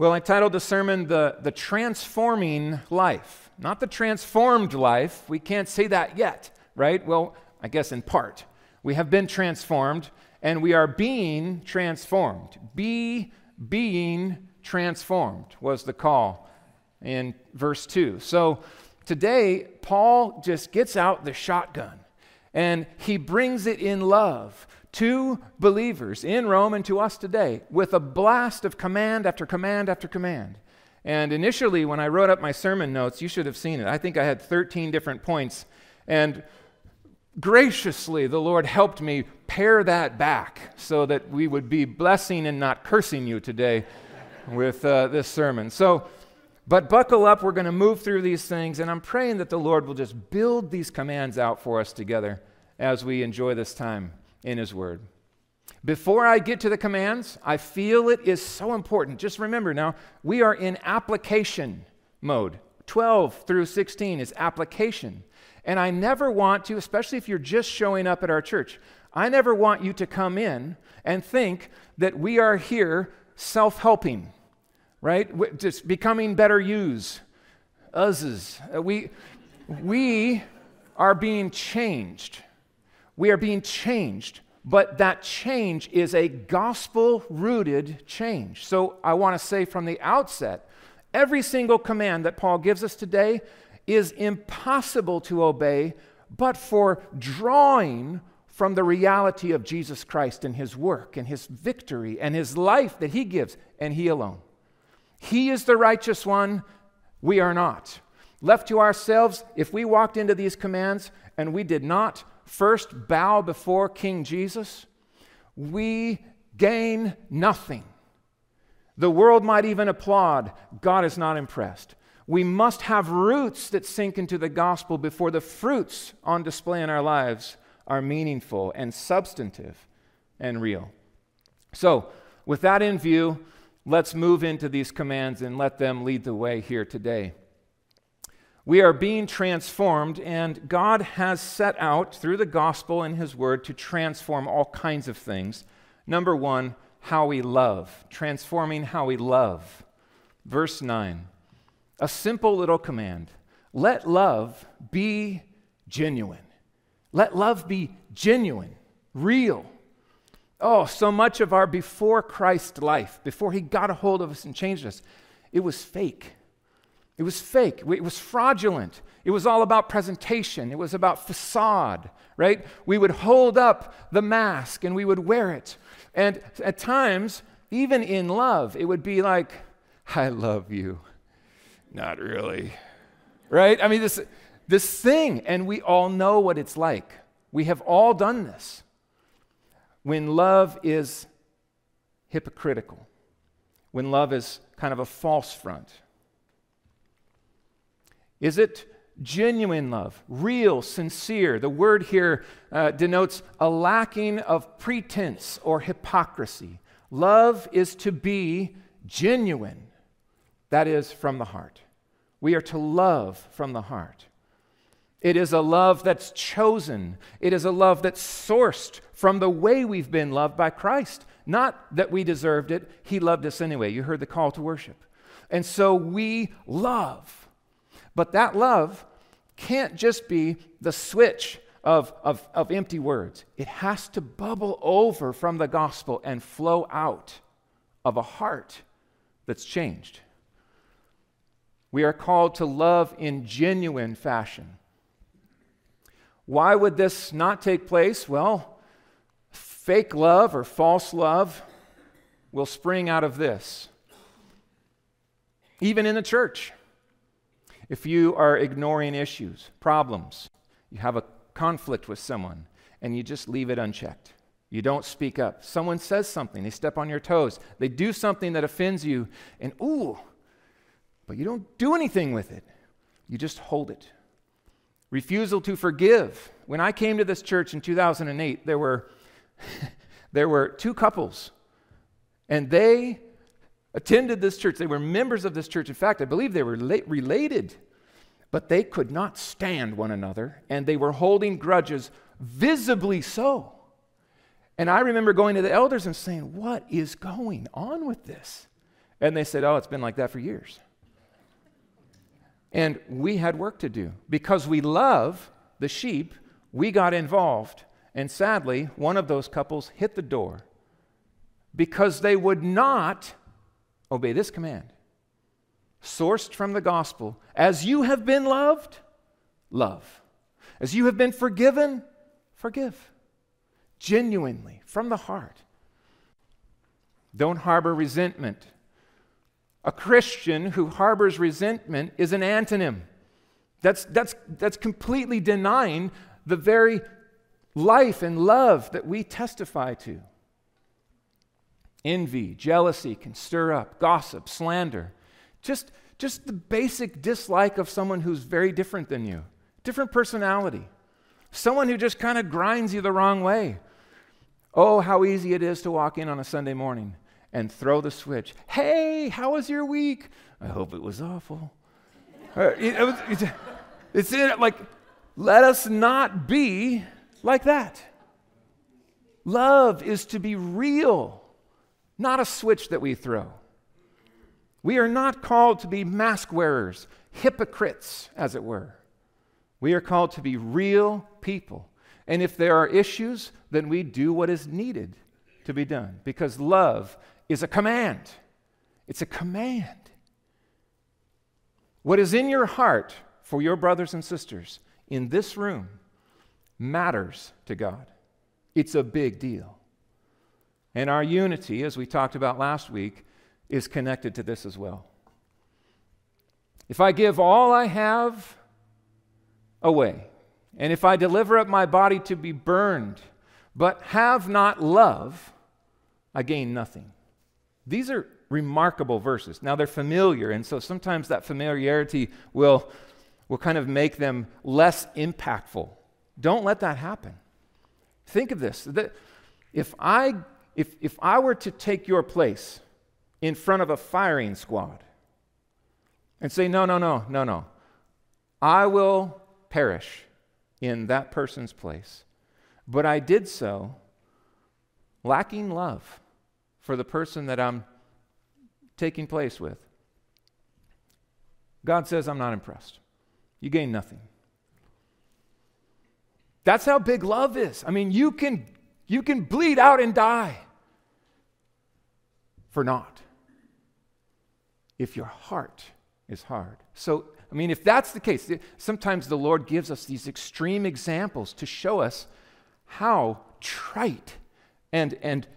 Well, I titled the sermon the, the Transforming Life, not the Transformed Life. We can't say that yet, right? Well, I guess in part. We have been transformed and we are being transformed. Be being transformed was the call in verse 2. So today, Paul just gets out the shotgun and he brings it in love to believers in Rome and to us today with a blast of command after command after command. And initially, when I wrote up my sermon notes, you should have seen it. I think I had 13 different points. And graciously, the Lord helped me pare that back so that we would be blessing and not cursing you today with uh, this sermon. So, but buckle up, we're going to move through these things, and I'm praying that the Lord will just build these commands out for us together as we enjoy this time in His Word. Before I get to the commands, I feel it is so important. Just remember now, we are in application mode. 12 through 16 is application. And I never want to, especially if you're just showing up at our church, I never want you to come in and think that we are here self helping, right? Just becoming better yous, uses. Uh, we, we are being changed. We are being changed, but that change is a gospel rooted change. So I want to say from the outset every single command that Paul gives us today is impossible to obey but for drawing from the reality of Jesus Christ and his work and his victory and his life that he gives, and he alone. He is the righteous one, we are not. Left to ourselves, if we walked into these commands and we did not first bow before King Jesus, we gain nothing. The world might even applaud. God is not impressed. We must have roots that sink into the gospel before the fruits on display in our lives are meaningful and substantive and real. So, with that in view, let's move into these commands and let them lead the way here today. We are being transformed, and God has set out through the gospel and His word to transform all kinds of things. Number one, how we love, transforming how we love. Verse 9, a simple little command let love be genuine. Let love be genuine, real. Oh, so much of our before Christ life, before He got a hold of us and changed us, it was fake. It was fake. It was fraudulent. It was all about presentation. It was about facade, right? We would hold up the mask and we would wear it. And at times, even in love, it would be like, I love you. Not really. Right? I mean, this, this thing, and we all know what it's like. We have all done this. When love is hypocritical, when love is kind of a false front. Is it genuine love, real, sincere? The word here uh, denotes a lacking of pretense or hypocrisy. Love is to be genuine, that is, from the heart. We are to love from the heart. It is a love that's chosen. It is a love that's sourced from the way we've been loved by Christ. Not that we deserved it, He loved us anyway. You heard the call to worship. And so we love. But that love can't just be the switch of, of, of empty words, it has to bubble over from the gospel and flow out of a heart that's changed. We are called to love in genuine fashion. Why would this not take place? Well, fake love or false love will spring out of this. Even in the church, if you are ignoring issues, problems, you have a conflict with someone, and you just leave it unchecked. You don't speak up. Someone says something, they step on your toes, they do something that offends you, and ooh, but you don't do anything with it. You just hold it. Refusal to forgive. When I came to this church in 2008, there were, there were two couples, and they attended this church. They were members of this church. In fact, I believe they were related, but they could not stand one another, and they were holding grudges, visibly so. And I remember going to the elders and saying, What is going on with this? And they said, Oh, it's been like that for years. And we had work to do. Because we love the sheep, we got involved. And sadly, one of those couples hit the door because they would not obey this command, sourced from the gospel As you have been loved, love. As you have been forgiven, forgive. Genuinely, from the heart. Don't harbor resentment. A Christian who harbors resentment is an antonym. That's, that's, that's completely denying the very life and love that we testify to. Envy, jealousy can stir up, gossip, slander. Just, just the basic dislike of someone who's very different than you, different personality, someone who just kind of grinds you the wrong way. Oh, how easy it is to walk in on a Sunday morning and throw the switch. Hey, how was your week? I hope it was awful. Uh, it's, it's like, let us not be like that. Love is to be real, not a switch that we throw. We are not called to be mask wearers, hypocrites, as it were. We are called to be real people. And if there are issues, then we do what is needed to be done because love is a command. It's a command. What is in your heart for your brothers and sisters in this room matters to God. It's a big deal. And our unity, as we talked about last week, is connected to this as well. If I give all I have away, and if I deliver up my body to be burned, but have not love, I gain nothing. These are remarkable verses. Now, they're familiar, and so sometimes that familiarity will, will kind of make them less impactful. Don't let that happen. Think of this. If, I, if, if I were to take your place in front of a firing squad and say, no, no, no, no, no, I will perish in that person's place, but I did so lacking love for the person that I'm taking place with, God says, I'm not impressed. You gain nothing. That's how big love is. I mean, you can, you can bleed out and die for naught if your heart is hard. So, I mean, if that's the case, sometimes the Lord gives us these extreme examples to show us how trite and, and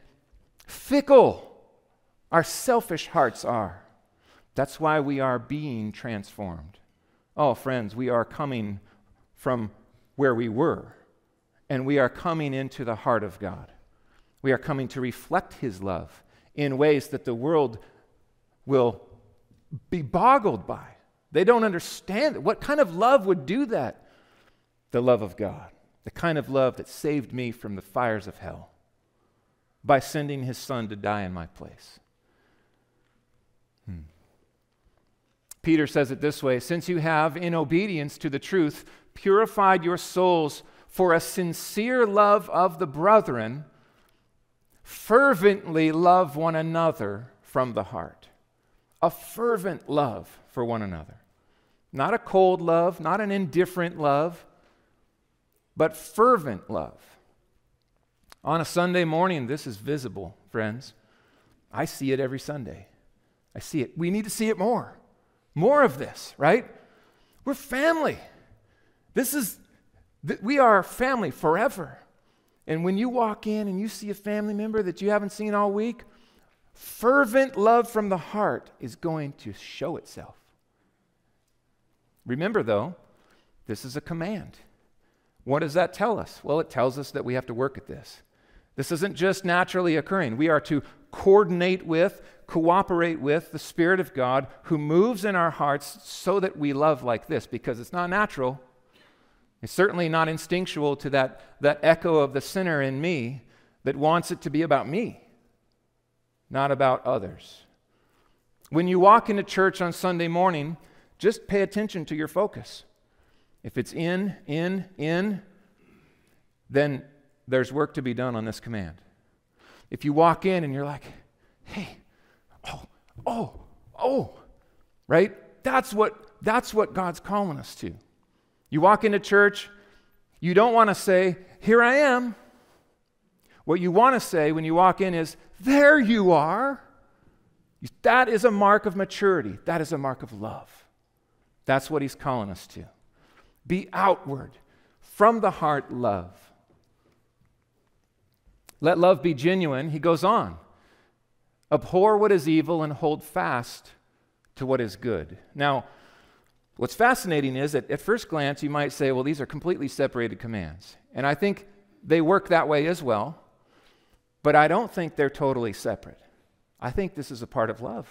fickle our selfish hearts are. That's why we are being transformed. Oh, friends, we are coming from where we were, and we are coming into the heart of God. We are coming to reflect His love in ways that the world will be boggled by. They don't understand it. What kind of love would do that? The love of God, the kind of love that saved me from the fires of hell by sending His Son to die in my place. Hmm. Peter says it this way Since you have, in obedience to the truth, purified your souls for a sincere love of the brethren, fervently love one another from the heart. A fervent love for one another. Not a cold love, not an indifferent love, but fervent love. On a Sunday morning, this is visible, friends. I see it every Sunday. I see it. We need to see it more. More of this, right? We're family. This is we are family forever. And when you walk in and you see a family member that you haven't seen all week, fervent love from the heart is going to show itself. Remember, though, this is a command. What does that tell us? Well, it tells us that we have to work at this. This isn't just naturally occurring. We are to coordinate with, cooperate with the Spirit of God who moves in our hearts so that we love like this because it's not natural. It's certainly not instinctual to that, that echo of the sinner in me that wants it to be about me, not about others. When you walk into church on Sunday morning, just pay attention to your focus. If it's in, in, in, then there's work to be done on this command. If you walk in and you're like, hey, oh, oh, oh, right? That's what, that's what God's calling us to. You walk into church, you don't want to say, Here I am. What you want to say when you walk in is, There you are. That is a mark of maturity. That is a mark of love. That's what he's calling us to. Be outward, from the heart, love. Let love be genuine. He goes on. Abhor what is evil and hold fast to what is good. Now, what's fascinating is that at first glance you might say, well, these are completely separated commands. And I think they work that way as well, but I don't think they're totally separate. I think this is a part of love.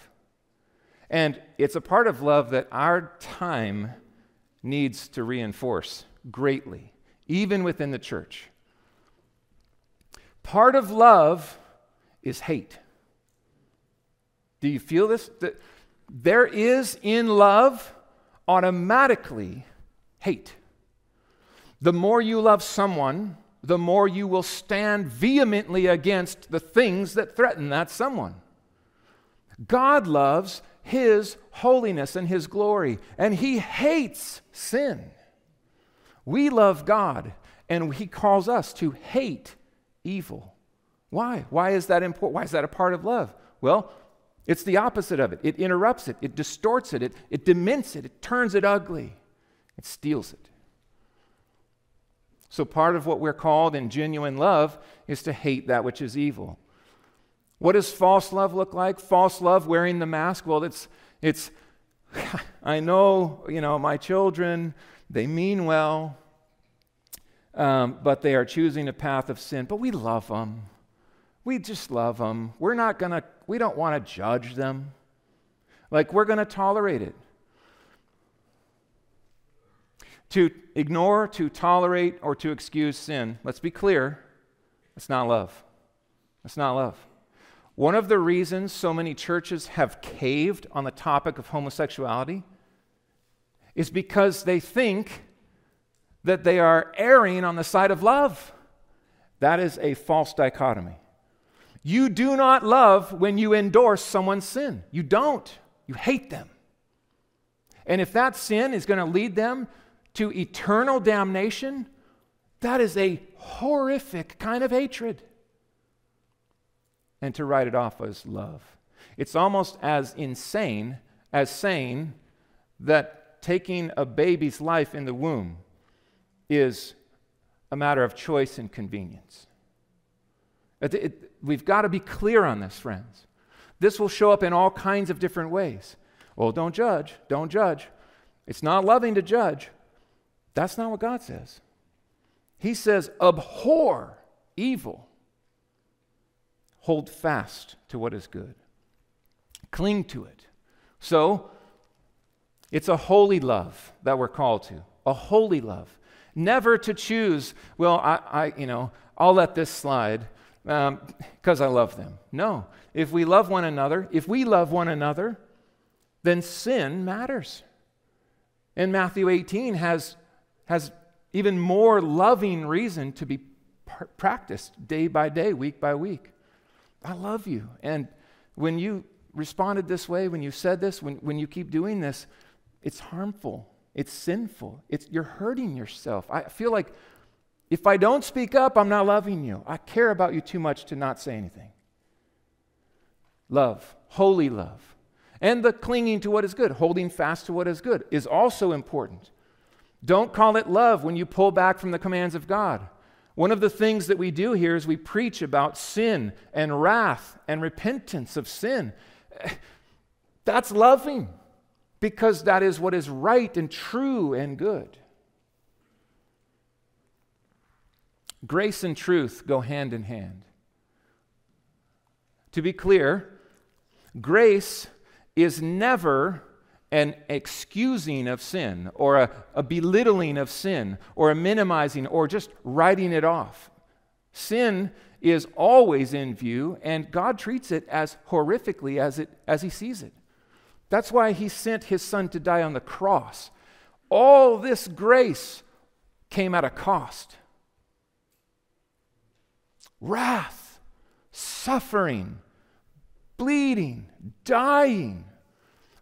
And it's a part of love that our time needs to reinforce greatly, even within the church. Part of love is hate. Do you feel this? There is in love automatically hate. The more you love someone, the more you will stand vehemently against the things that threaten that someone. God loves His holiness and His glory, and He hates sin. We love God, and He calls us to hate evil. Why? Why is that important? Why is that a part of love? Well, it's the opposite of it. It interrupts it, it distorts it, it, it dements it, it turns it ugly, it steals it. So, part of what we're called in genuine love is to hate that which is evil. What does false love look like? False love wearing the mask? Well, it's, it's I know, you know, my children, they mean well, um, but they are choosing a path of sin. But we love them. We just love them. We're not going to, we don't want to judge them. Like, we're going to tolerate it. To ignore, to tolerate, or to excuse sin, let's be clear, it's not love. It's not love. One of the reasons so many churches have caved on the topic of homosexuality is because they think that they are erring on the side of love. That is a false dichotomy. You do not love when you endorse someone's sin. You don't. You hate them. And if that sin is going to lead them to eternal damnation, that is a horrific kind of hatred and to write it off as love. It's almost as insane as saying that taking a baby's life in the womb is a matter of choice and convenience. It, it, we've got to be clear on this, friends. This will show up in all kinds of different ways. Well, don't judge. Don't judge. It's not loving to judge. That's not what God says. He says, abhor evil hold fast to what is good, cling to it. So, it's a holy love that we're called to, a holy love. Never to choose, well, I, I you know, I'll let this slide because um, I love them. No. If we love one another, if we love one another, then sin matters. And Matthew 18 has, has even more loving reason to be practiced day by day, week by week. I love you. And when you responded this way, when you said this, when, when you keep doing this, it's harmful. It's sinful. It's, you're hurting yourself. I feel like if I don't speak up, I'm not loving you. I care about you too much to not say anything. Love, holy love. And the clinging to what is good, holding fast to what is good, is also important. Don't call it love when you pull back from the commands of God. One of the things that we do here is we preach about sin and wrath and repentance of sin. That's loving because that is what is right and true and good. Grace and truth go hand in hand. To be clear, grace is never an excusing of sin or a, a, belittling of sin or a minimizing or just writing it off. Sin is always in view, and God treats it as horrifically as, it, as He sees it. That's why He sent His Son to die on the cross. All this grace came at a cost wrath, suffering, bleeding, dying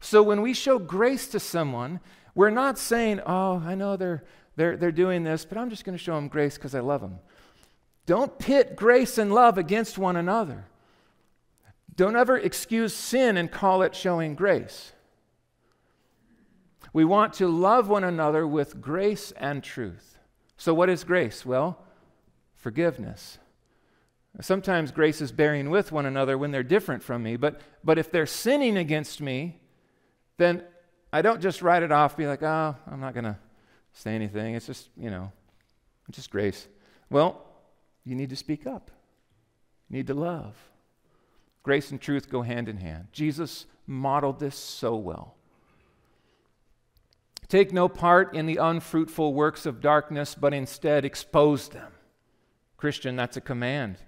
So when we show grace to someone, we're not saying, oh, I know they're, they're, they're doing this, but I'm just going to show them grace because I love them. Don't pit grace and love against one another. Don't ever excuse sin and call it showing grace. We want to love one another with grace and truth. So, what is grace? Well, forgiveness. Sometimes grace is bearing with one another when they're different from me, but, but if they're sinning against me, then I don't just write it off, be like, oh, I'm not going to say anything. It's just, you know, it's just grace. Well, you need to speak up, you need to love. Grace and truth go hand in hand. Jesus modeled this so well. Take no part in the unfruitful works of darkness, but instead expose them. Christian, that's a command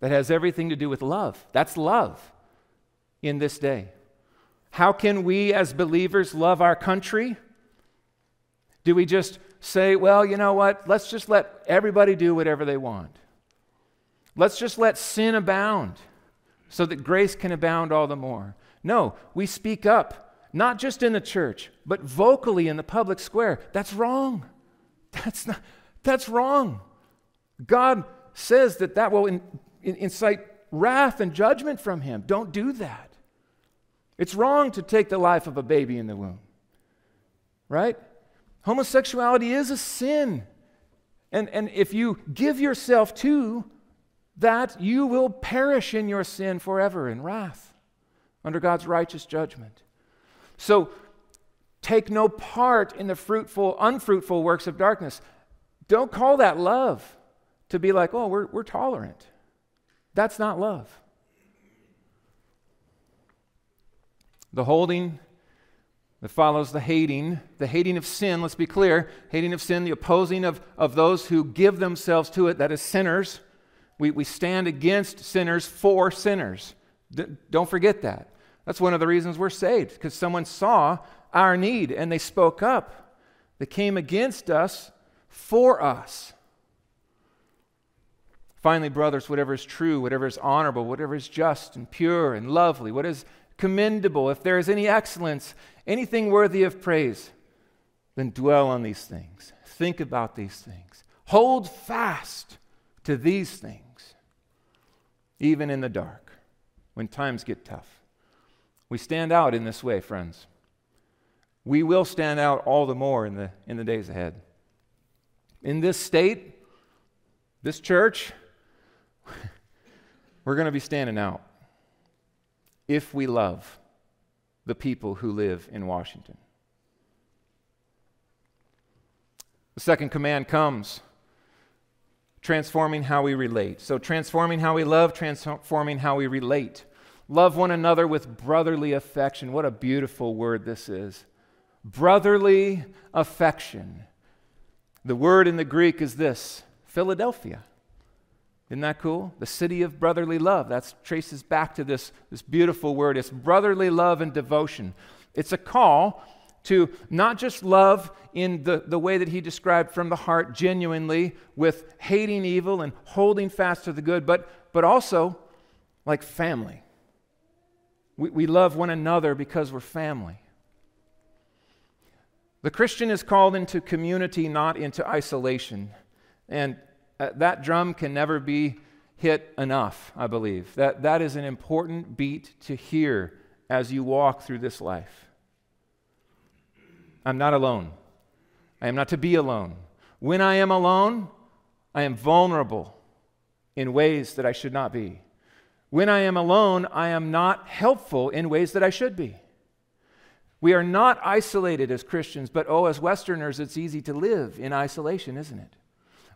that has everything to do with love. That's love in this day. How can we as believers love our country? Do we just say, well, you know what? Let's just let everybody do whatever they want. Let's just let sin abound so that grace can abound all the more. No, we speak up, not just in the church, but vocally in the public square. That's wrong. That's not that's wrong. God says that that will in, incite wrath and judgment from him. Don't do that. It's wrong to take the life of a baby in the womb. Right? Homosexuality is a sin. And, and if you give yourself to that, you will perish in your sin forever in wrath under God's righteous judgment. So take no part in the fruitful, unfruitful works of darkness. Don't call that love to be like, oh, we're, we're tolerant. That's not love. The holding that follows the hating, the hating of sin, let's be clear, hating of sin, the opposing of, of those who give themselves to it, that is sinners. We, we stand against sinners for sinners. D- don't forget that. That's one of the reasons we're saved, because someone saw our need and they spoke up. They came against us for us. Finally, brothers, whatever is true, whatever is honorable, whatever is just and pure and lovely, what is commendable, if there is any excellence, anything worthy of praise, then dwell on these things. Think about these things. Hold fast to these things, even in the dark, when times get tough. We stand out in this way, friends. We will stand out all the more in the, in the days ahead. In this state, this church, we're going to be standing out if we love the people who live in Washington. The second command comes transforming how we relate. So, transforming how we love, transforming how we relate. Love one another with brotherly affection. What a beautiful word this is. Brotherly affection. The word in the Greek is this Philadelphia. Isn't that cool? The city of brotherly love. That traces back to this, this beautiful word. It's brotherly love and devotion. It's a call to not just love in the, the way that he described from the heart, genuinely, with hating evil and holding fast to the good, but, but also like family. We, we love one another because we're family. The Christian is called into community, not into isolation. And uh, that drum can never be hit enough, I believe. That, that is an important beat to hear as you walk through this life. I'm not alone. I am not to be alone. When I am alone, I am vulnerable in ways that I should not be. When I am alone, I am not helpful in ways that I should be. We are not isolated as Christians, but oh, as Westerners, it's easy to live in isolation, isn't it?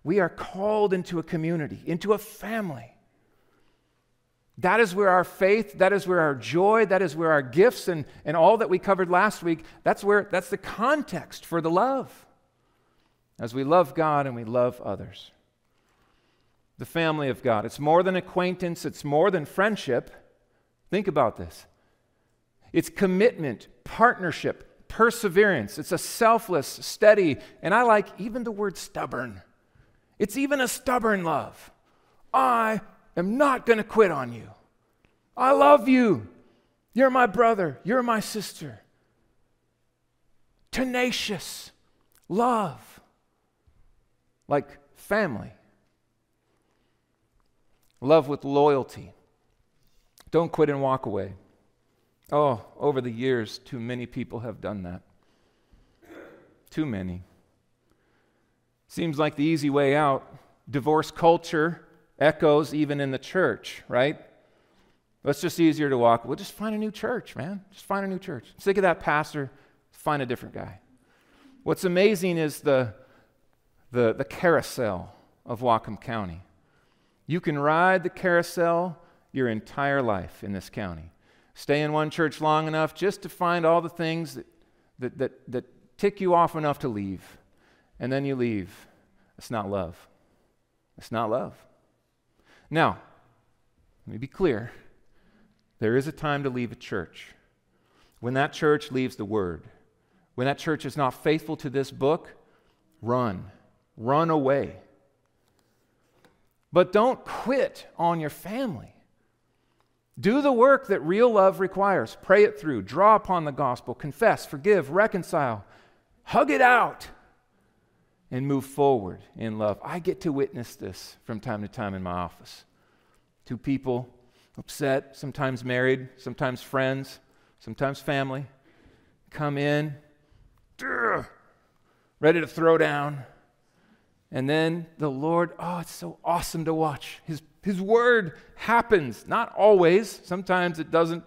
We are called into a community, into a family. That is where our faith, that is where our joy, that is where our gifts and, and all that we covered last week, that's where that's the context for the love. As we love God and we love others. The family of God. It's more than acquaintance, it's more than friendship. Think about this. It's commitment, partnership, perseverance. It's a selfless, steady, and I like even the word stubborn. It's even a stubborn love. I am not going to quit on you. I love you. You're my brother. You're my sister. tenacious love, like family. Love with loyalty. Don't quit and walk away. Oh, over the years, too many people have done that. Too many. Seems like the easy way out. Divorce culture echoes even in the church, right? It's just easier to walk. Well, just find a new church, man. Just find a new church. Sick of that pastor, find a different guy. What's amazing is the, the, the carousel of Whatcom County. You can ride the carousel your entire life in this county. Stay in one church long enough just to find all the things that, that, that, that tick you off enough to leave. And then you leave. It's not love. It's not love. Now, let me be clear there is a time to leave a church. When that church leaves the word, when that church is not faithful to this book, run. Run away. But don't quit on your family. Do the work that real love requires. Pray it through. Draw upon the gospel. Confess, forgive, reconcile. Hug it out and move forward in love. I get to witness this from time to time in my office. Two people upset, sometimes married, sometimes friends, sometimes family, come in, ready to throw down. And then the Lord, oh, it's so awesome to watch. His, his word happens. Not always. Sometimes it doesn't,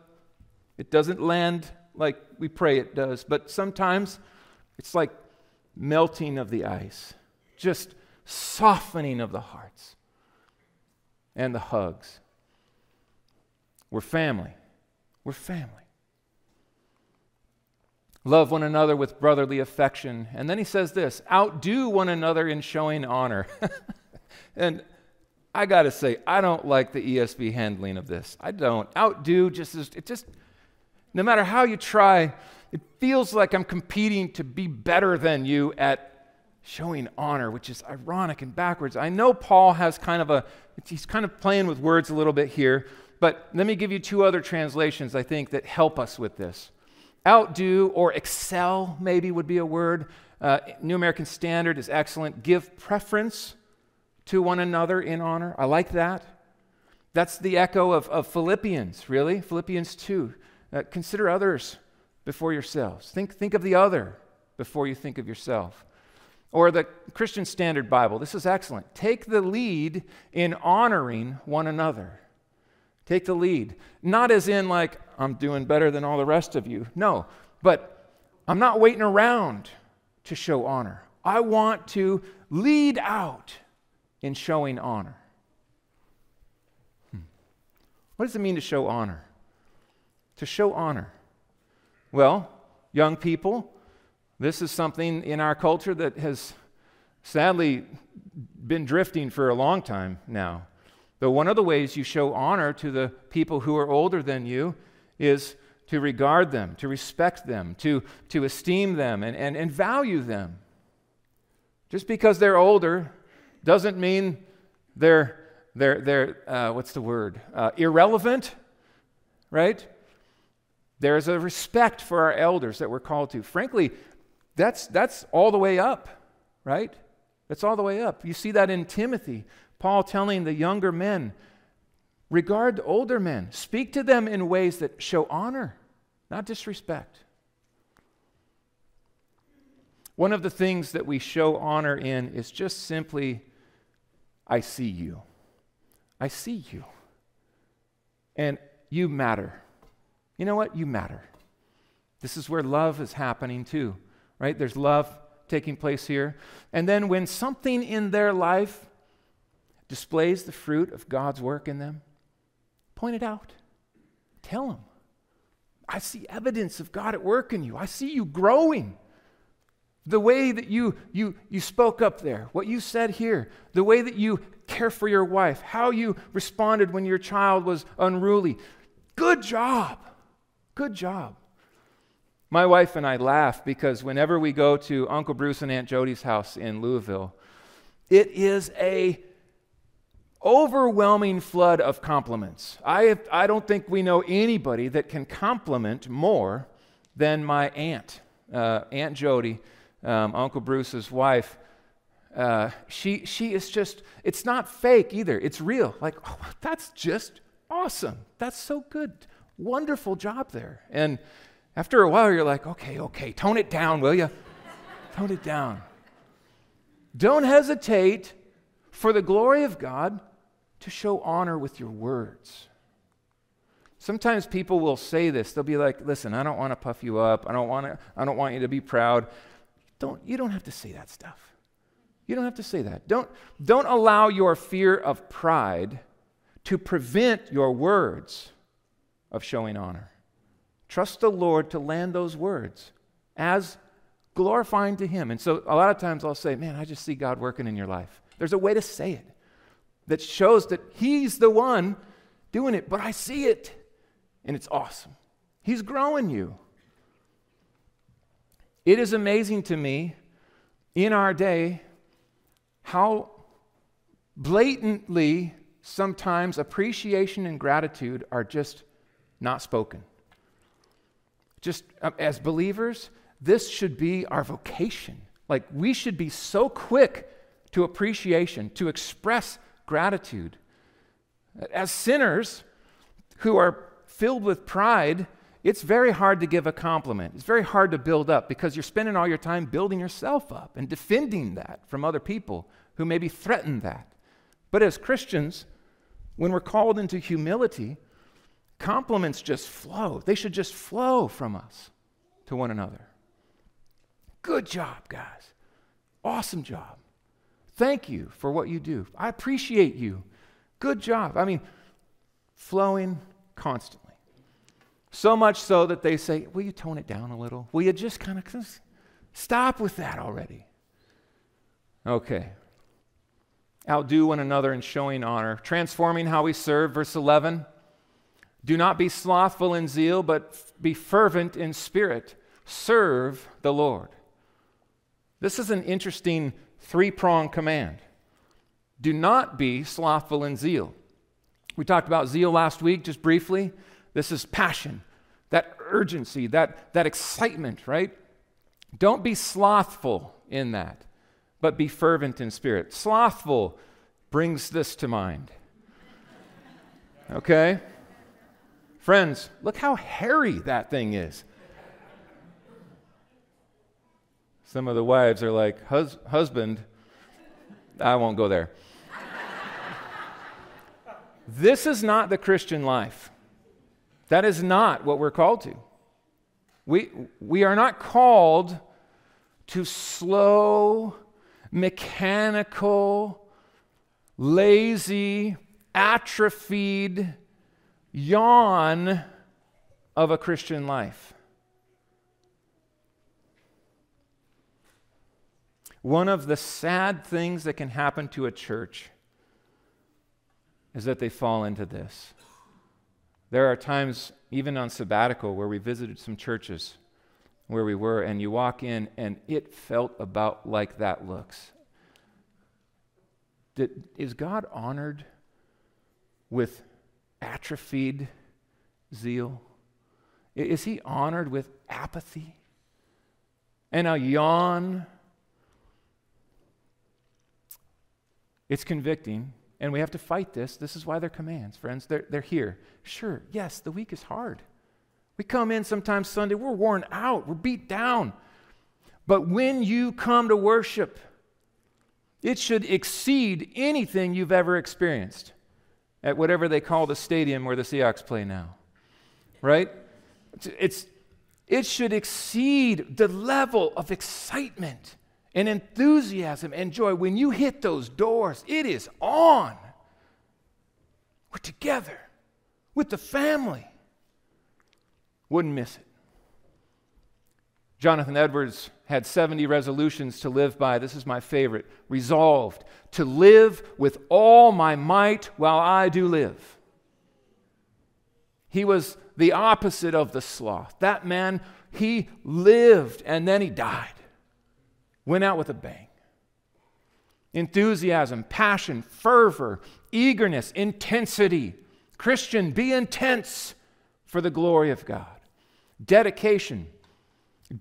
it doesn't land like we pray it does. But sometimes it's like melting of the ice, just softening of the hearts and the hugs. We're family. We're family. Love one another with brotherly affection. And then he says this outdo one another in showing honor. and I got to say, I don't like the ESV handling of this. I don't. Outdo just is, it just, no matter how you try, it feels like I'm competing to be better than you at showing honor, which is ironic and backwards. I know Paul has kind of a, he's kind of playing with words a little bit here, but let me give you two other translations I think that help us with this. Outdo or excel, maybe would be a word. Uh, New American Standard is excellent. Give preference to one another in honor. I like that. That's the echo of, of Philippians, really. Philippians 2. Uh, consider others before yourselves. Think, think of the other before you think of yourself. Or the Christian Standard Bible. This is excellent. Take the lead in honoring one another. Take the lead. Not as in, like, I'm doing better than all the rest of you. No, but I'm not waiting around to show honor. I want to lead out in showing honor. Hmm. What does it mean to show honor? To show honor. Well, young people, this is something in our culture that has sadly been drifting for a long time now. Though one of the ways you show honor to the people who are older than you is to regard them, to respect them, to, to esteem them, and, and, and value them. Just because they're older doesn't mean they're, they're, they're uh, what's the word, uh, irrelevant, right? There's a respect for our elders that we're called to. Frankly, that's, that's all the way up, right? That's all the way up. You see that in Timothy. Paul telling the younger men, regard the older men, speak to them in ways that show honor, not disrespect. One of the things that we show honor in is just simply, I see you. I see you. And you matter. You know what? You matter. This is where love is happening too, right? There's love taking place here. And then when something in their life displays the fruit of God's work in them, point it out. Tell them, I see evidence of God at work in you. I see you growing. The way that you, you, you spoke up there, what you said here, the way that you care for your wife, how you responded when your child was unruly. Good job. Good job. My wife and I laugh because whenever we go to Uncle Bruce and Aunt Jody's house in Louisville, it is a overwhelming flood of compliments. I, have, I don't think we know anybody that can compliment more than my aunt uh, Aunt Jody, um, Uncle Bruce's wife, uh, she, she is just, it's not fake either. It's real. Like, oh, that's just awesome. That's so good. Wonderful job there. And after a while, you're like, okay, okay, tone it down, will you? tone it down. Don't hesitate for the glory of God to show honor with your words. Sometimes people will say this. They'll be like, "Listen, I don't want to puff you up. I don't want to I don't want you to be proud." Don't you don't have to say that stuff. You don't have to say that. Don't don't allow your fear of pride to prevent your words of showing honor. Trust the Lord to land those words as glorifying to Him. And so a lot of times I'll say, Man, I just see God working in your life. There's a way to say it that shows that He's the one doing it, but I see it, and it's awesome. He's growing you. It is amazing to me in our day how blatantly sometimes appreciation and gratitude are just not spoken. Just uh, as believers, this should be our vocation. Like we should be so quick to appreciation, to express gratitude. As sinners who are filled with pride, it's very hard to give a compliment. It's very hard to build up because you're spending all your time building yourself up and defending that from other people who maybe threaten that. But as Christians, when we're called into humility, compliments just flow. They should just flow from us to one another. Good job, guys. Awesome job. Thank you for what you do. I appreciate you. Good job. I mean, flowing constantly. So much so that they say, Will you tone it down a little? Will you just kind of stop with that already? Okay. Outdo one another in showing honor, transforming how we serve. Verse 11 Do not be slothful in zeal, but be fervent in spirit. Serve the Lord. This is an interesting three pronged command. Do not be slothful in zeal. We talked about zeal last week just briefly. This is passion, that urgency, that, that excitement, right? Don't be slothful in that, but be fervent in spirit. Slothful brings this to mind. Okay? Friends, look how hairy that thing is. Some of the wives are like, Hus- husband, I won't go there. this is not the Christian life. That is not what we're called to. We, we are not called to slow, mechanical, lazy, atrophied yawn of a Christian life. One of the sad things that can happen to a church is that they fall into this. There are times, even on sabbatical, where we visited some churches where we were, and you walk in, and it felt about like that looks. Did, is God honored with atrophied zeal? Is he honored with apathy and a yawn It's convicting, and we have to fight this. This is why they're commands, friends. They're, they're here. Sure, yes, the week is hard. We come in sometimes Sunday, we're worn out, we're beat down. But when you come to worship, it should exceed anything you've ever experienced at whatever they call the stadium where the Seahawks play now. Right? It's, it should exceed the level of excitement and enthusiasm and joy. When you hit those doors, it is on. We're together with the family. Wouldn't miss it. Jonathan Edwards had 70 resolutions to live by. This is my favorite. Resolved to live with all my might while I do live. He was the opposite of the sloth. That man, he lived and then he died went out with a bang. Enthusiasm, passion, fervor, eagerness, intensity. Christian, be intense for the glory of God. Dedication.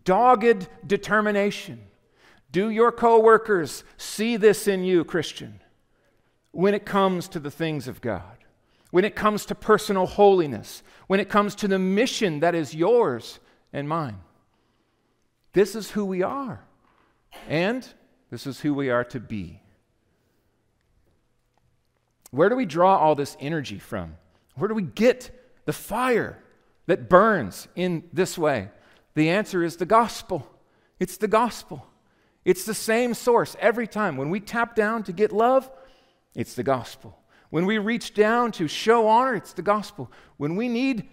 Dogged determination. Do your coworkers see this in you, Christian, when it comes to the things of God? When it comes to personal holiness, when it comes to the mission that is yours and mine. This is who we are, and this is who we are to be. Where do we draw all this energy from? Where do we get the fire that burns in this way? The answer is the gospel. It's the gospel. It's the same source every time. When we tap down to get love, it's the gospel. When we reach down to show honor, it's the gospel. When we need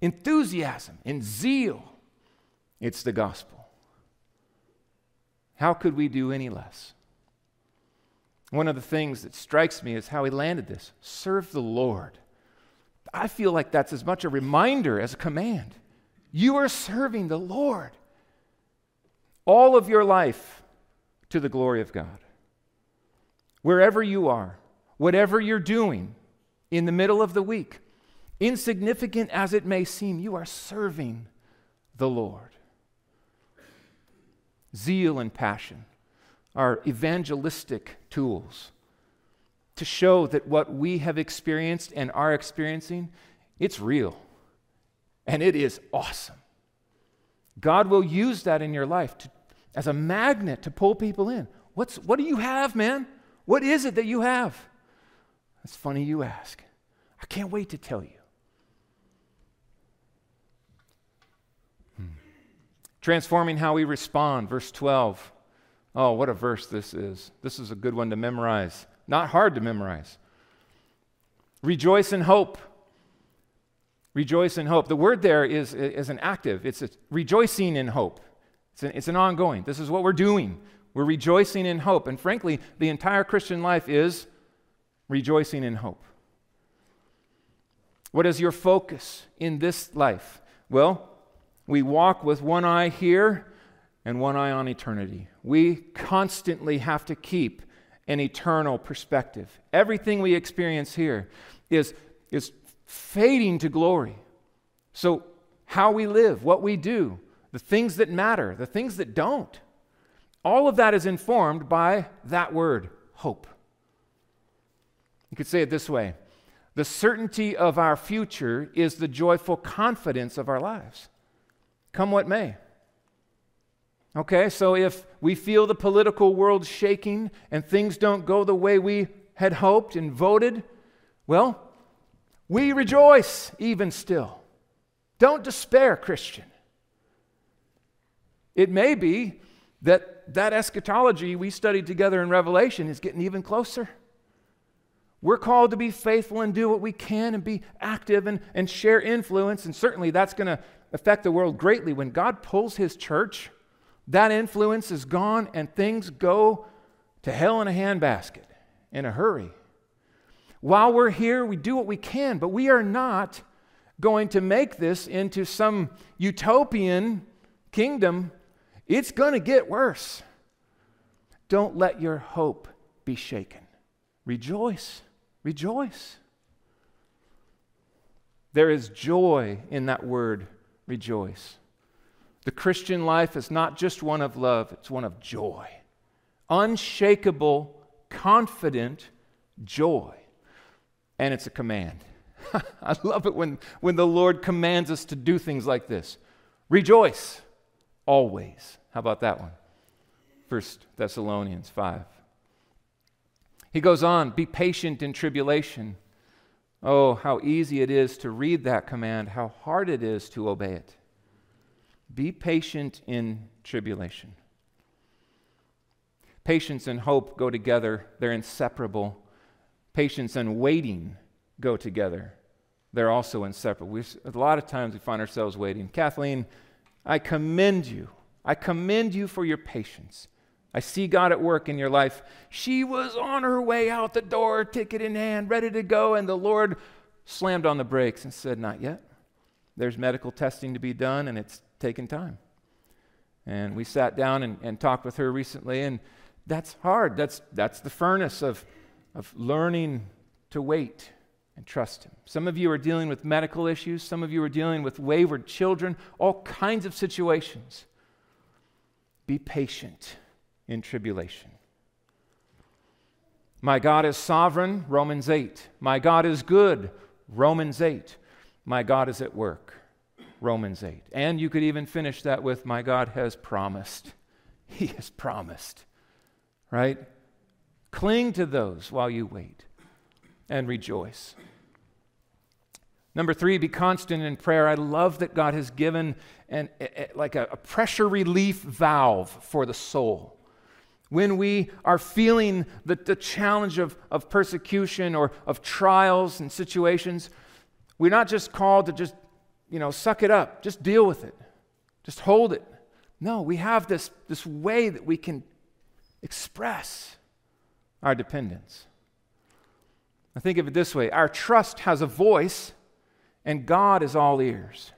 enthusiasm and zeal, it's the gospel. How could we do any less? One of the things that strikes me is how he landed this serve the Lord. I feel like that's as much a reminder as a command. You are serving the Lord all of your life to the glory of God. Wherever you are, whatever you're doing in the middle of the week, insignificant as it may seem, you are serving the Lord. Zeal and passion are evangelistic tools to show that what we have experienced and are experiencing, it's real. And it is awesome. God will use that in your life to, as a magnet to pull people in. What's, what do you have, man? What is it that you have? It's funny you ask. I can't wait to tell you. Hmm. Transforming how we respond, verse 12. Oh, what a verse this is. This is a good one to memorize. Not hard to memorize. Rejoice in hope. Rejoice in hope. The word there is, is an active, it's rejoicing in hope. It's an, it's an ongoing. This is what we're doing. We're rejoicing in hope. And frankly, the entire Christian life is rejoicing in hope. What is your focus in this life? Well, we walk with one eye here and one eye on eternity. We constantly have to keep an eternal perspective. Everything we experience here is, is fading to glory. So, how we live, what we do, the things that matter, the things that don't, all of that is informed by that word, hope. You could say it this way the certainty of our future is the joyful confidence of our lives, come what may. Okay, so if we feel the political world shaking and things don't go the way we had hoped and voted, well, we rejoice even still. Don't despair, Christian. It may be that that eschatology we studied together in Revelation is getting even closer. We're called to be faithful and do what we can and be active and, and share influence, and certainly that's going to affect the world greatly. When God pulls his church, that influence is gone and things go to hell in a handbasket in a hurry. While we're here, we do what we can, but we are not going to make this into some utopian kingdom. It's going to get worse. Don't let your hope be shaken. Rejoice. Rejoice. There is joy in that word, rejoice. The Christian life is not just one of love, it's one of joy. Unshakable, confident joy. And it's a command. I love it when, when the Lord commands us to do things like this. Rejoice always. How about that one? First Thessalonians 5. He goes on, be patient in tribulation. Oh, how easy it is to read that command, how hard it is to obey it. Be patient in tribulation. Patience and hope go together, they're inseparable. Patience and waiting go together, they're also inseparable. We, a lot of times we find ourselves waiting. Kathleen, I commend you. I commend you for your patience. I see God at work in your life. She was on her way out the door, ticket in hand, ready to go, and the Lord slammed on the brakes and said, Not yet. There's medical testing to be done, and it's taken time. And we sat down and, and talked with her recently, and that's hard. That's, that's the furnace of, of learning to wait and trust Him. Some of you are dealing with medical issues, some of you are dealing with wayward children, all kinds of situations. Be patient in tribulation. My God is sovereign, Romans 8. My God is good, Romans 8. My God is at work, Romans 8. And you could even finish that with, My God has promised. He has promised, right? Cling to those while you wait and rejoice. Number three, be constant in prayer. I love that God has given an, a, a, like a, a pressure relief valve for the soul. When we are feeling the, the challenge of, of persecution or of trials and situations, we're not just called to just, you know, suck it up, just deal with it, just hold it. No, we have this, this way that we can express our dependence. I think of it this way our trust has a voice, and God is all ears.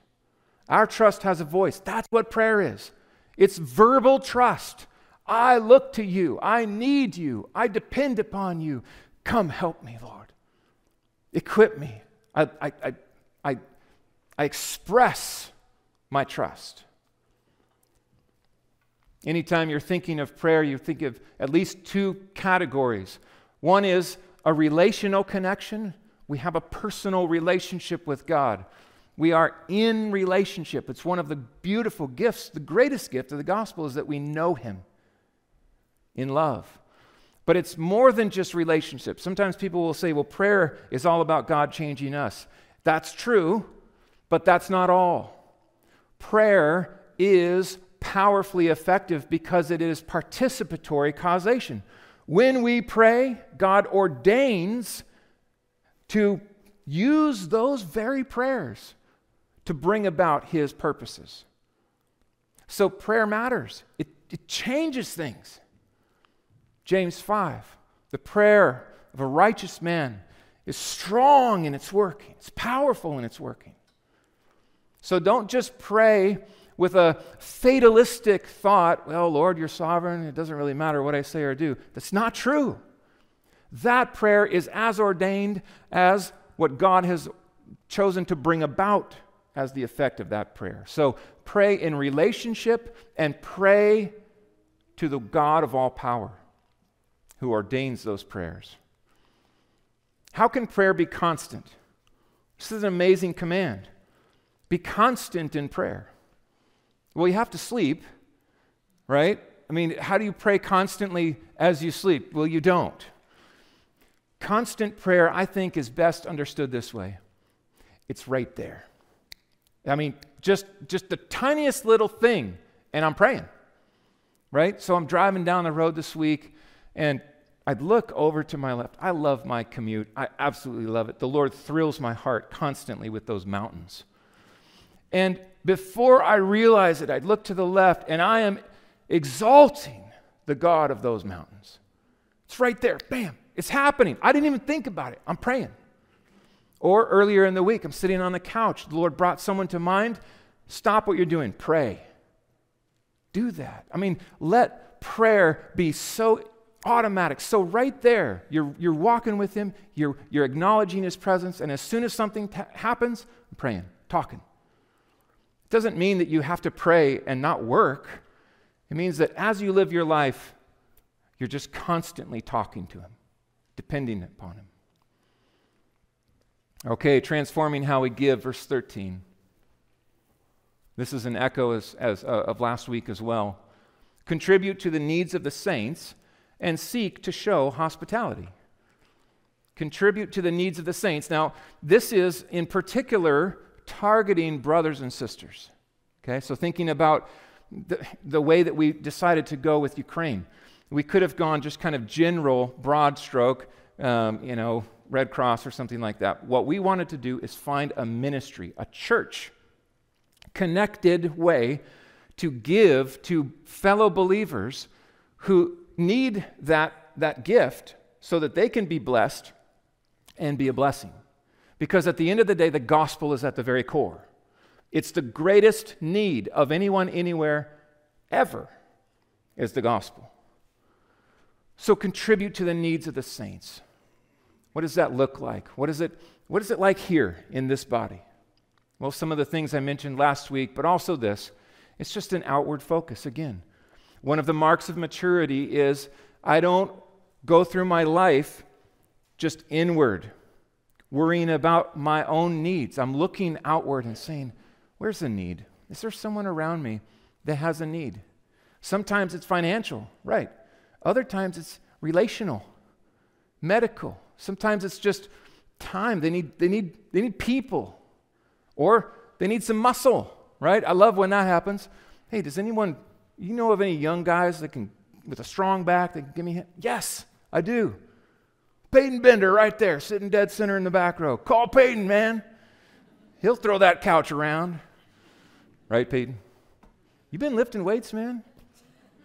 Our trust has a voice. That's what prayer is it's verbal trust. I look to you. I need you. I depend upon you. Come help me, Lord. Equip me. I, I, I, I, I express my trust. Anytime you're thinking of prayer, you think of at least two categories. One is a relational connection. We have a personal relationship with God. We are in relationship. It's one of the beautiful gifts, the greatest gift of the gospel is that we know Him in love. But it's more than just relationships. Sometimes people will say, well, prayer is all about God changing us. That's true, but that's not all. Prayer is powerfully effective because it is participatory causation. When we pray, God ordains to use those very prayers to bring about His purposes. So prayer matters, it, it changes things. James 5 the prayer of a righteous man is strong in its working, it's powerful in its working. So don't just pray with a fatalistic thought, well, Lord, you're sovereign. It doesn't really matter what I say or do. That's not true. That prayer is as ordained as what God has chosen to bring about as the effect of that prayer. So pray in relationship and pray to the God of all power who ordains those prayers. How can prayer be constant? This is an amazing command. Be constant in prayer. Well, you have to sleep, right? I mean, how do you pray constantly as you sleep? Well, you don't. Constant prayer, I think, is best understood this way it's right there. I mean, just, just the tiniest little thing, and I'm praying, right? So I'm driving down the road this week, and I'd look over to my left. I love my commute. I absolutely love it. The Lord thrills my heart constantly with those mountains. And before I realize it, I'd look to the left and I am exalting the God of those mountains. It's right there. Bam. It's happening. I didn't even think about it. I'm praying. Or earlier in the week, I'm sitting on the couch. The Lord brought someone to mind. Stop what you're doing. Pray. Do that. I mean, let prayer be so automatic. So, right there, you're, you're walking with Him, you're, you're acknowledging His presence, and as soon as something happens, I'm praying, talking. Doesn't mean that you have to pray and not work. It means that as you live your life, you're just constantly talking to Him, depending upon Him. Okay, transforming how we give, verse 13. This is an echo as, as, uh, of last week as well. Contribute to the needs of the saints and seek to show hospitality. Contribute to the needs of the saints. Now, this is in particular targeting brothers and sisters. Okay, so thinking about the, the way that we decided to go with Ukraine. We could have gone just kind of general, broad stroke, um, you know, Red Cross or something like that. What we wanted to do is find a ministry, a church, connected way to give to fellow believers who need that, that gift so that they can be blessed and be a blessing. Because at the end of the day, the gospel is at the very core. It's the greatest need of anyone, anywhere, ever, is the gospel. So contribute to the needs of the saints. What does that look like? What does it what is it like here in this body? Well, some of the things I mentioned last week, but also this it's just an outward focus again. One of the marks of maturity is I don't go through my life just inward, worrying about my own needs. I'm looking outward and saying, Where's the need? Is there someone around me that has a need? Sometimes it's financial, right? Other times it's relational, medical. Sometimes it's just time. They need, they need, they need people, or they need some muscle, right? I love when that happens. Hey, does anyone, you know of any young guys that can, with a strong back, that can give me, a yes, I do. Peyton Bender right there, sitting dead center in the back row. Call Peyton, man. He'll throw that couch around. Right, Peyton? You've been lifting weights, man?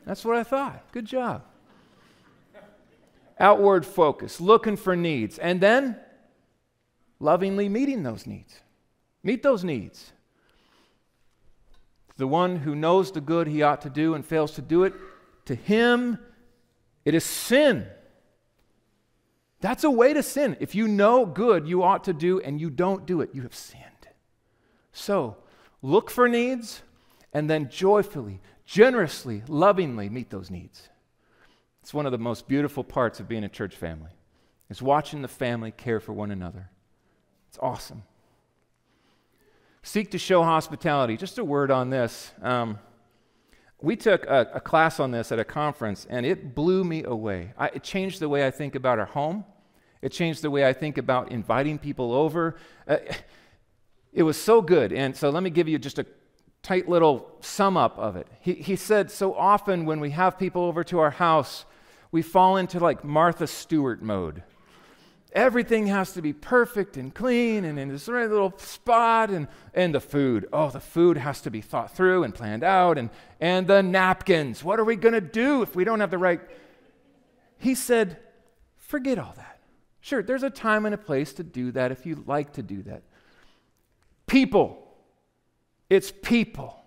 That's what I thought. Good job. Outward focus, looking for needs, and then lovingly meeting those needs. Meet those needs. The one who knows the good he ought to do and fails to do it, to him it is sin. That's a way to sin. If you know good you ought to do and you don't do it, you have sinned. So, look for needs and then joyfully, generously, lovingly meet those needs. It's one of the most beautiful parts of being a church family. Is watching the family care for one another. It's awesome. Seek to show hospitality. Just a word on this. Um, we took a, a, class on this at a conference, and it blew me away. I, it changed the way I think about our home. It changed the way I think about inviting people over. Uh, it was so good. And so let me give you just a tight little sum up of it. He, he said, So often when we have people over to our house, we fall into like Martha Stewart mode everything has to be perfect and clean and in this right little spot and, and the food. Oh the food has to be thought through and planned out and, and the napkins. What are we going to do if we don't have the right? He said forget all that. Sure there's a time and a place to do that if you like to do that. People. It's people.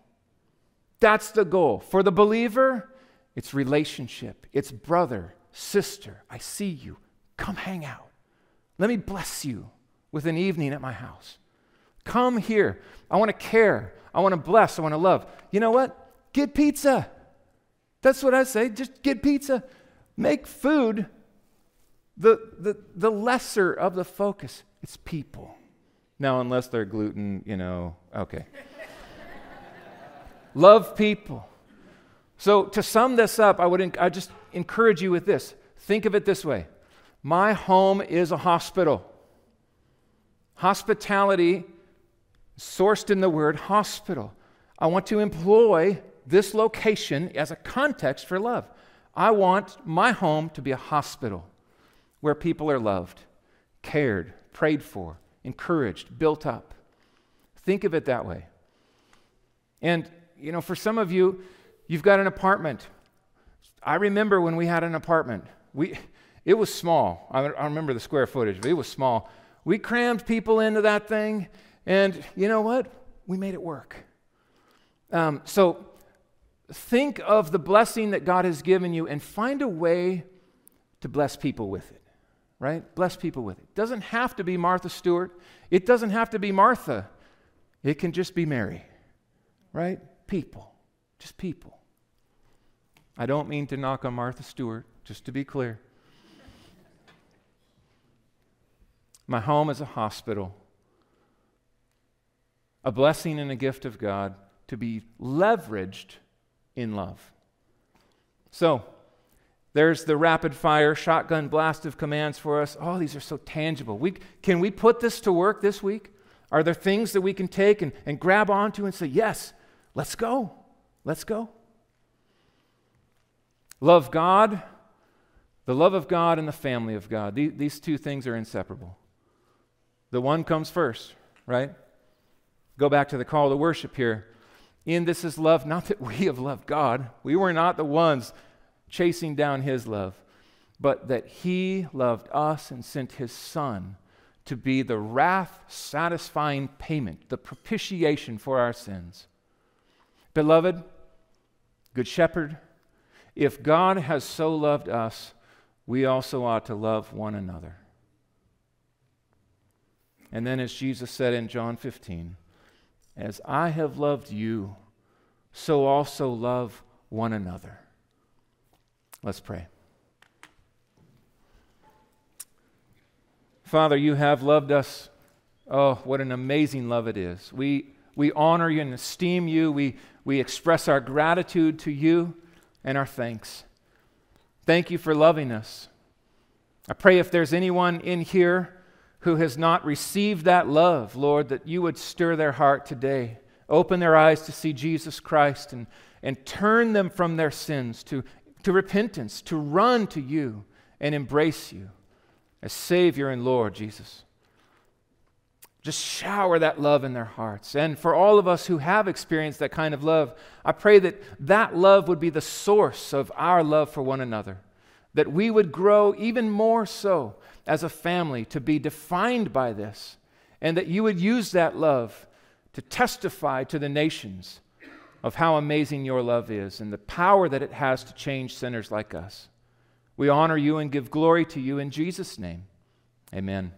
That's the goal. For the believer it's relationship. It's brother sister. I see you. Come hang out let me bless you with an evening at my house. Come here. I want to care. I want to bless. I want to love. You know what? Get pizza. That's what I say. Just get pizza. Make food the, the, the lesser of the focus. It's people. Now, unless they're gluten, you know, okay. Love people. So, to sum this up, I would I just encourage you with this. Think of it this way my home is a hospital. Hospitality, sourced in the word hospital. I want to employ this location as a context for love. I want my home to be a hospital where people are loved, cared, prayed for, encouraged, built up. Think of it that way. And, you know, for some of you, you've got an apartment. I remember when we had an apartment. We, it was small. I, I remember the square footage, but it was small. We crammed people into that thing, and you know what? We made it work. Um, so think of the blessing that God has given you and find a way to bless people with it, right? Bless people with it. It doesn't have to be Martha Stewart, it doesn't have to be Martha. It can just be Mary, right? People, just people. I don't mean to knock on Martha Stewart, just to be clear. My home is a hospital, a blessing and a gift of God to be leveraged in love. So, there's the rapid fire shotgun blast of commands for us. Oh, these are so tangible. We, can we put this to work this week? Are there things that we can take and, and grab onto and say, yes, let's go? Let's go. Love God, the love of God, and the family of God. These, these two things are inseparable. The one comes first, right? Go back to the call to worship here. In this is love, not that we have loved God. We were not the ones chasing down his love, but that he loved us and sent his son to be the wrath satisfying payment, the propitiation for our sins. Beloved, Good Shepherd, if God has so loved us, we also ought to love one another. And then, as Jesus said in John 15, as I have loved you, so also love one another. Let's pray. Father, you have loved us. Oh, what an amazing love it is. We, we honor you and esteem you. We, we express our gratitude to you and our thanks. Thank you for loving us. I pray if there's anyone in here who has not received that love, Lord, that you would stir their heart today. Open their eyes to see Jesus Christ and, and turn them from their sins to, to repentance, to run to you and embrace you as Savior and Lord, Jesus. Just shower that love in their hearts. And for all of us who have experienced that kind of love, I pray that that love would be the source of our love for one another. That we would grow even more so as a family to be defined by this. And that you would use that love to testify to the nations of how amazing your love is and the power that it has to change sinners like us. We honor you and give glory to you in Jesus' name. Amen.